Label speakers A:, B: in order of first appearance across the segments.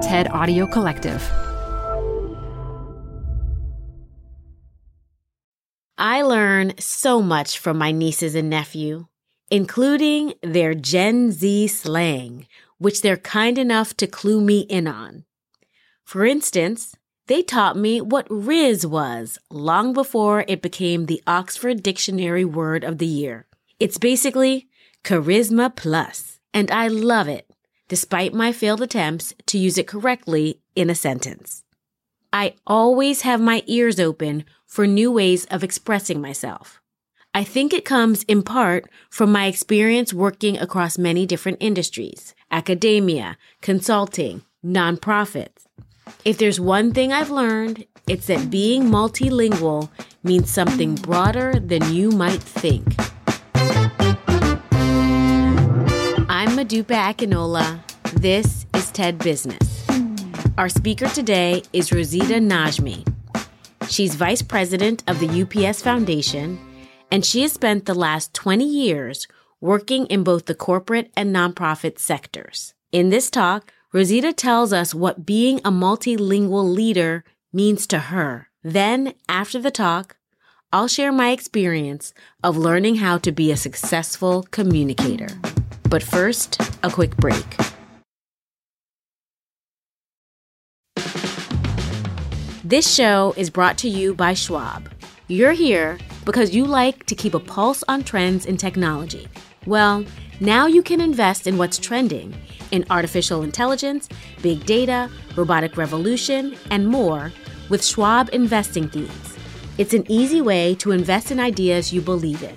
A: TED Audio Collective.
B: I learn so much from my nieces and nephew, including their Gen Z slang, which they're kind enough to clue me in on. For instance, they taught me what Rizz was long before it became the Oxford Dictionary word of the year. It's basically charisma plus, and I love it, despite my failed attempts to use it correctly in a sentence. I always have my ears open for new ways of expressing myself. I think it comes in part from my experience working across many different industries, academia, consulting, nonprofits, if there's one thing I've learned, it's that being multilingual means something broader than you might think. I'm Akinola. This is TED Business. Our speaker today is Rosita Najmi. She's vice president of the UPS Foundation, and she has spent the last 20 years working in both the corporate and nonprofit sectors. In this talk, Rosita tells us what being a multilingual leader means to her. Then, after the talk, I'll share my experience of learning how to be a successful communicator. But first, a quick break. This show is brought to you by Schwab. You're here because you like to keep a pulse on trends in technology. Well, now you can invest in what's trending in artificial intelligence, big data, robotic revolution, and more with Schwab investing themes. It's an easy way to invest in ideas you believe in.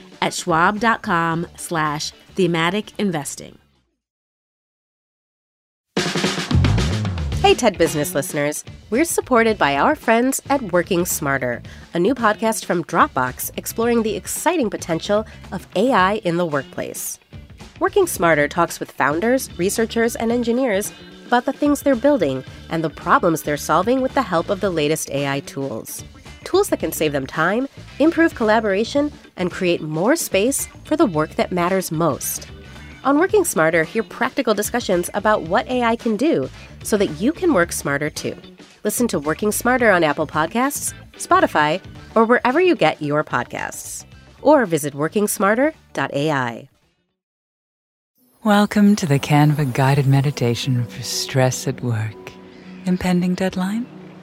B: at schwab.com slash thematic investing.
C: Hey, TED Business listeners. We're supported by our friends at Working Smarter, a new podcast from Dropbox exploring the exciting potential of AI in the workplace. Working Smarter talks with founders, researchers, and engineers about the things they're building and the problems they're solving with the help of the latest AI tools. Tools that can save them time, improve collaboration, and create more space for the work that matters most. On Working Smarter, hear practical discussions about what AI can do so that you can work smarter too. Listen to Working Smarter on Apple Podcasts, Spotify, or wherever you get your podcasts. Or visit workingsmarter.ai.
D: Welcome to the Canva guided meditation for stress at work. Impending deadline?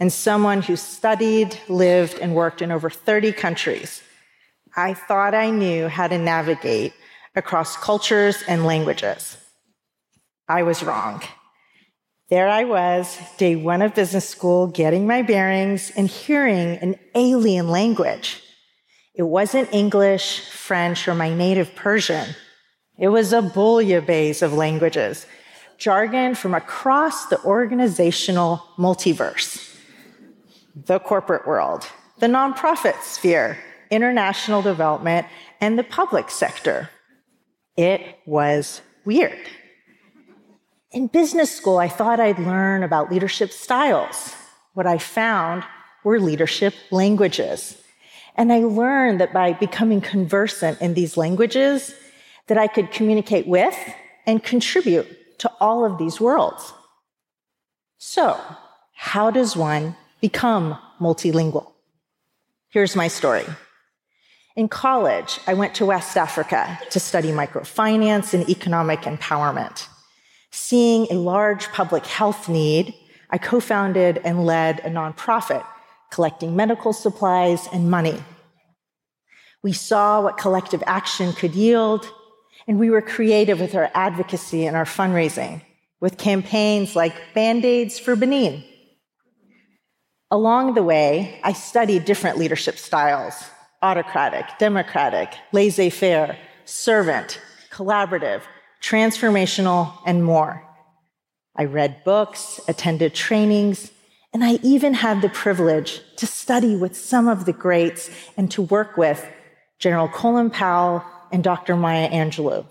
E: and someone who studied, lived, and worked in over 30 countries. I thought I knew how to navigate across cultures and languages. I was wrong. There I was, day one of business school, getting my bearings and hearing an alien language. It wasn't English, French, or my native Persian. It was a bouillabaisse of languages, jargon from across the organizational multiverse the corporate world, the nonprofit sphere, international development, and the public sector. It was weird. In business school, I thought I'd learn about leadership styles. What I found were leadership languages. And I learned that by becoming conversant in these languages, that I could communicate with and contribute to all of these worlds. So, how does one become multilingual? Here's my story. In college, I went to West Africa to study microfinance and economic empowerment. Seeing a large public health need, I co founded and led a nonprofit collecting medical supplies and money. We saw what collective action could yield, and we were creative with our advocacy and our fundraising, with campaigns like Band Aids for Benin. Along the way, I studied different leadership styles autocratic, democratic, laissez faire, servant, collaborative, transformational, and more. I read books, attended trainings, and I even had the privilege to study with some of the greats and to work with General Colin Powell and Dr. Maya Angelou.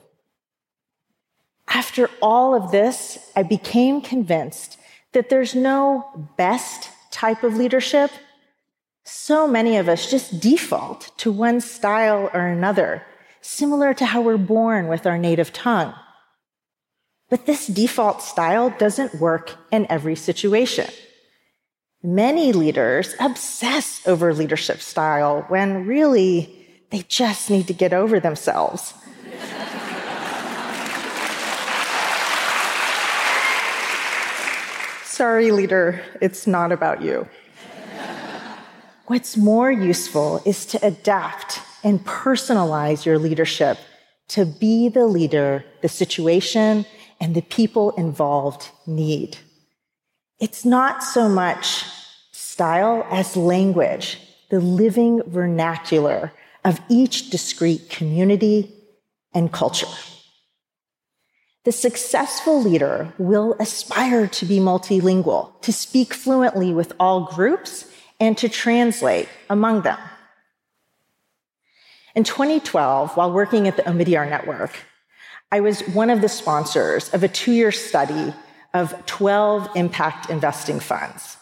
E: After all of this, I became convinced that there's no best type of leadership so many of us just default to one style or another, similar to how we're born with our native tongue. But this default style doesn't work in every situation. Many leaders obsess over leadership style when really they just need to get over themselves. Sorry, leader, it's not about you. What's more useful is to adapt and personalize your leadership to be the leader the situation and the people involved need. It's not so much style as language, the living vernacular of each discrete community and culture. The successful leader will aspire to be multilingual, to speak fluently with all groups and to translate among them. In 2012, while working at the Omidyar Network, I was one of the sponsors of a two year study of 12 impact investing funds.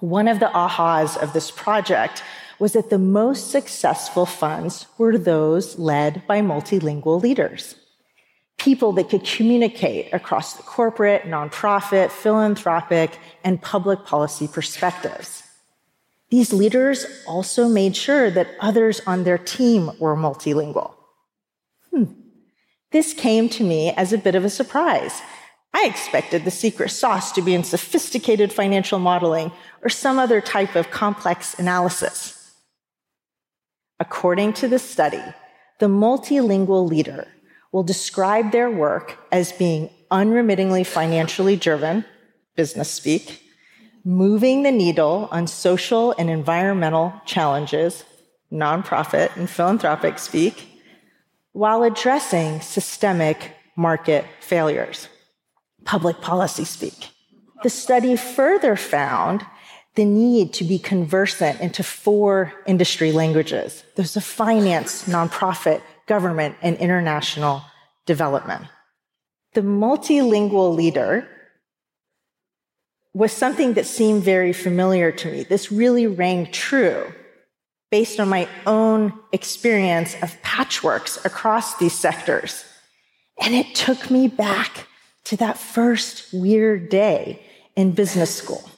E: One of the ahas of this project was that the most successful funds were those led by multilingual leaders. People that could communicate across the corporate, nonprofit, philanthropic, and public policy perspectives. These leaders also made sure that others on their team were multilingual. Hmm. This came to me as a bit of a surprise. I expected the secret sauce to be in sophisticated financial modeling or some other type of complex analysis. According to the study, the multilingual leader will describe their work as being unremittingly financially driven, business speak, moving the needle on social and environmental challenges, nonprofit and philanthropic speak, while addressing systemic market failures, public policy speak. The study further found the need to be conversant into four industry languages. Those of finance, nonprofit, government, and international development. The multilingual leader was something that seemed very familiar to me. This really rang true based on my own experience of patchworks across these sectors. And it took me back to that first weird day in business school.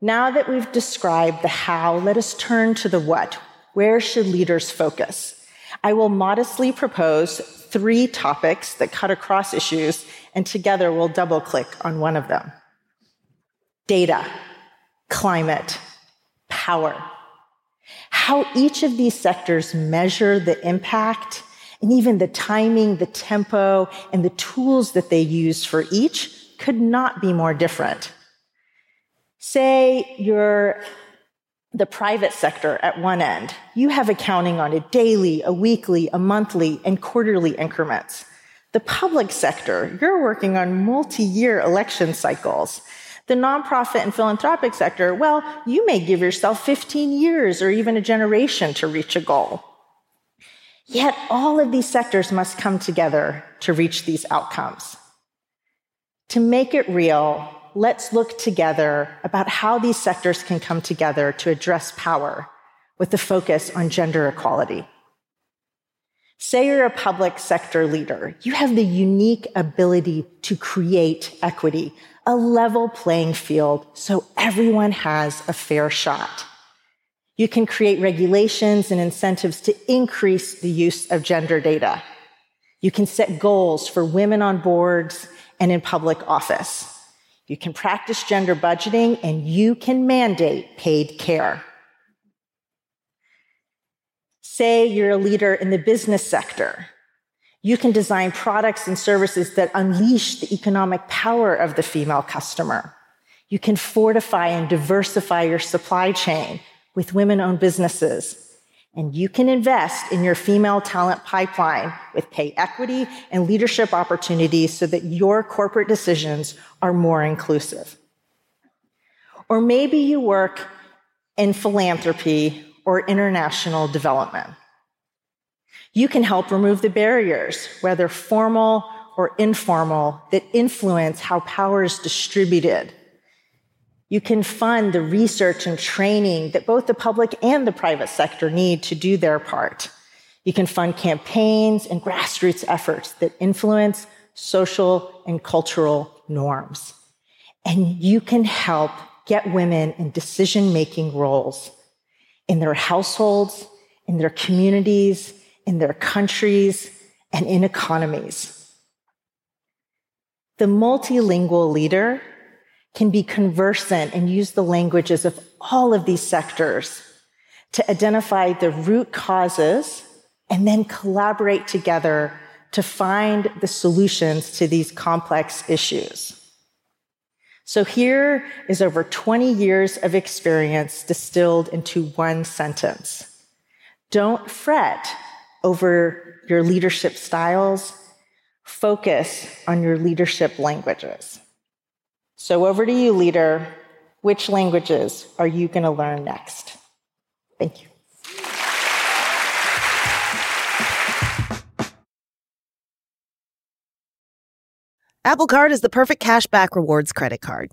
E: Now that we've described the how, let us turn to the what. Where should leaders focus? I will modestly propose three topics that cut across issues and together we'll double click on one of them. Data, climate, power. How each of these sectors measure the impact and even the timing, the tempo, and the tools that they use for each could not be more different. Say you're the private sector at one end. You have accounting on a daily, a weekly, a monthly, and quarterly increments. The public sector, you're working on multi-year election cycles. The nonprofit and philanthropic sector, well, you may give yourself 15 years or even a generation to reach a goal. Yet all of these sectors must come together to reach these outcomes. To make it real, let's look together about how these sectors can come together to address power, with a focus on gender equality. Say you're a public sector leader. You have the unique ability to create equity, a level playing field so everyone has a fair shot. You can create regulations and incentives to increase the use of gender data. You can set goals for women on boards and in public office. You can practice gender budgeting and you can mandate paid care. Say you're a leader in the business sector. You can design products and services that unleash the economic power of the female customer. You can fortify and diversify your supply chain with women owned businesses. And you can invest in your female talent pipeline with pay equity and leadership opportunities so that your corporate decisions are more inclusive. Or maybe you work in philanthropy or international development. You can help remove the barriers, whether formal or informal, that influence how power is distributed. You can fund the research and training that both the public and the private sector need to do their part. You can fund campaigns and grassroots efforts that influence social and cultural norms. And you can help get women in decision making roles in their households, in their communities, in their countries, and in economies. The multilingual leader can be conversant and use the languages of all of these sectors to identify the root causes and then collaborate together to find the solutions to these complex issues. So here is over 20 years of experience distilled into one sentence. Don't fret over your leadership styles. Focus on your leadership languages. So over to you, leader. Which languages are you going to learn next? Thank you.
F: Apple Card is the perfect cashback rewards credit card.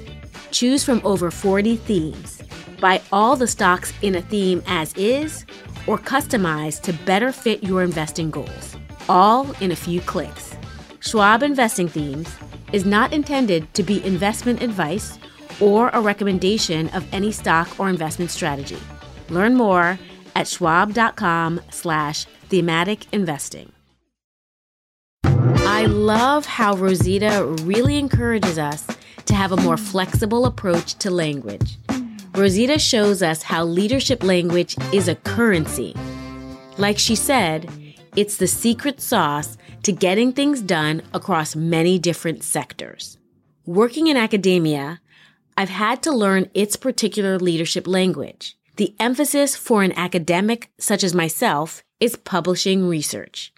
B: Choose from over 40 themes. Buy all the stocks in a theme as is or customize to better fit your investing goals, all in a few clicks. Schwab Investing Themes is not intended to be investment advice or a recommendation of any stock or investment strategy. Learn more at schwab.com slash thematic investing. I love how Rosita really encourages us to have a more flexible approach to language. Rosita shows us how leadership language is a currency. Like she said, it's the secret sauce to getting things done across many different sectors. Working in academia, I've had to learn its particular leadership language. The emphasis for an academic such as myself is publishing research.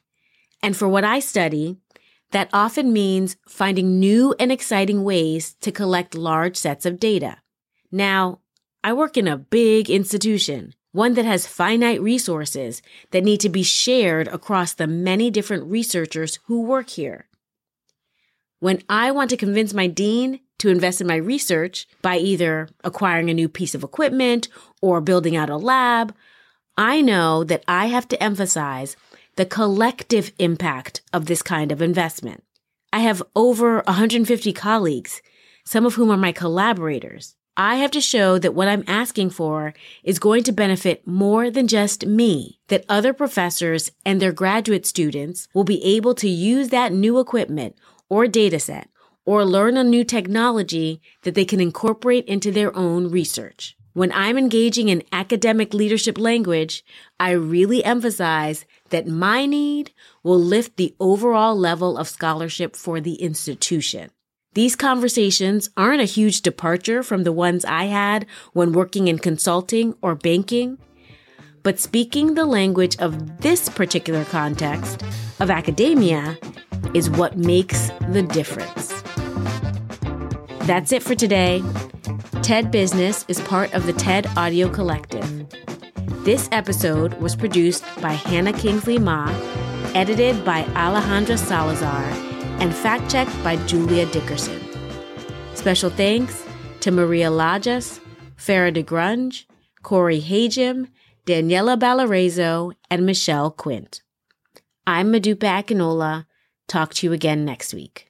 B: And for what I study, that often means finding new and exciting ways to collect large sets of data. Now, I work in a big institution, one that has finite resources that need to be shared across the many different researchers who work here. When I want to convince my dean to invest in my research by either acquiring a new piece of equipment or building out a lab, I know that I have to emphasize the collective impact of this kind of investment. I have over 150 colleagues, some of whom are my collaborators, I have to show that what I'm asking for is going to benefit more than just me, that other professors and their graduate students will be able to use that new equipment or dataset or learn a new technology that they can incorporate into their own research. When I'm engaging in academic leadership language, I really emphasize that my need will lift the overall level of scholarship for the institution. These conversations aren't a huge departure from the ones I had when working in consulting or banking, but speaking the language of this particular context of academia is what makes the difference. That's it for today. TED Business is part of the TED Audio Collective. This episode was produced by Hannah Kingsley Ma, edited by Alejandra Salazar, and fact checked by Julia Dickerson. Special thanks to Maria Lajas, Farrah DeGrange, Corey Hajim, Daniela Balarezo, and Michelle Quint. I'm Modupe Akinola. Talk to you again next week.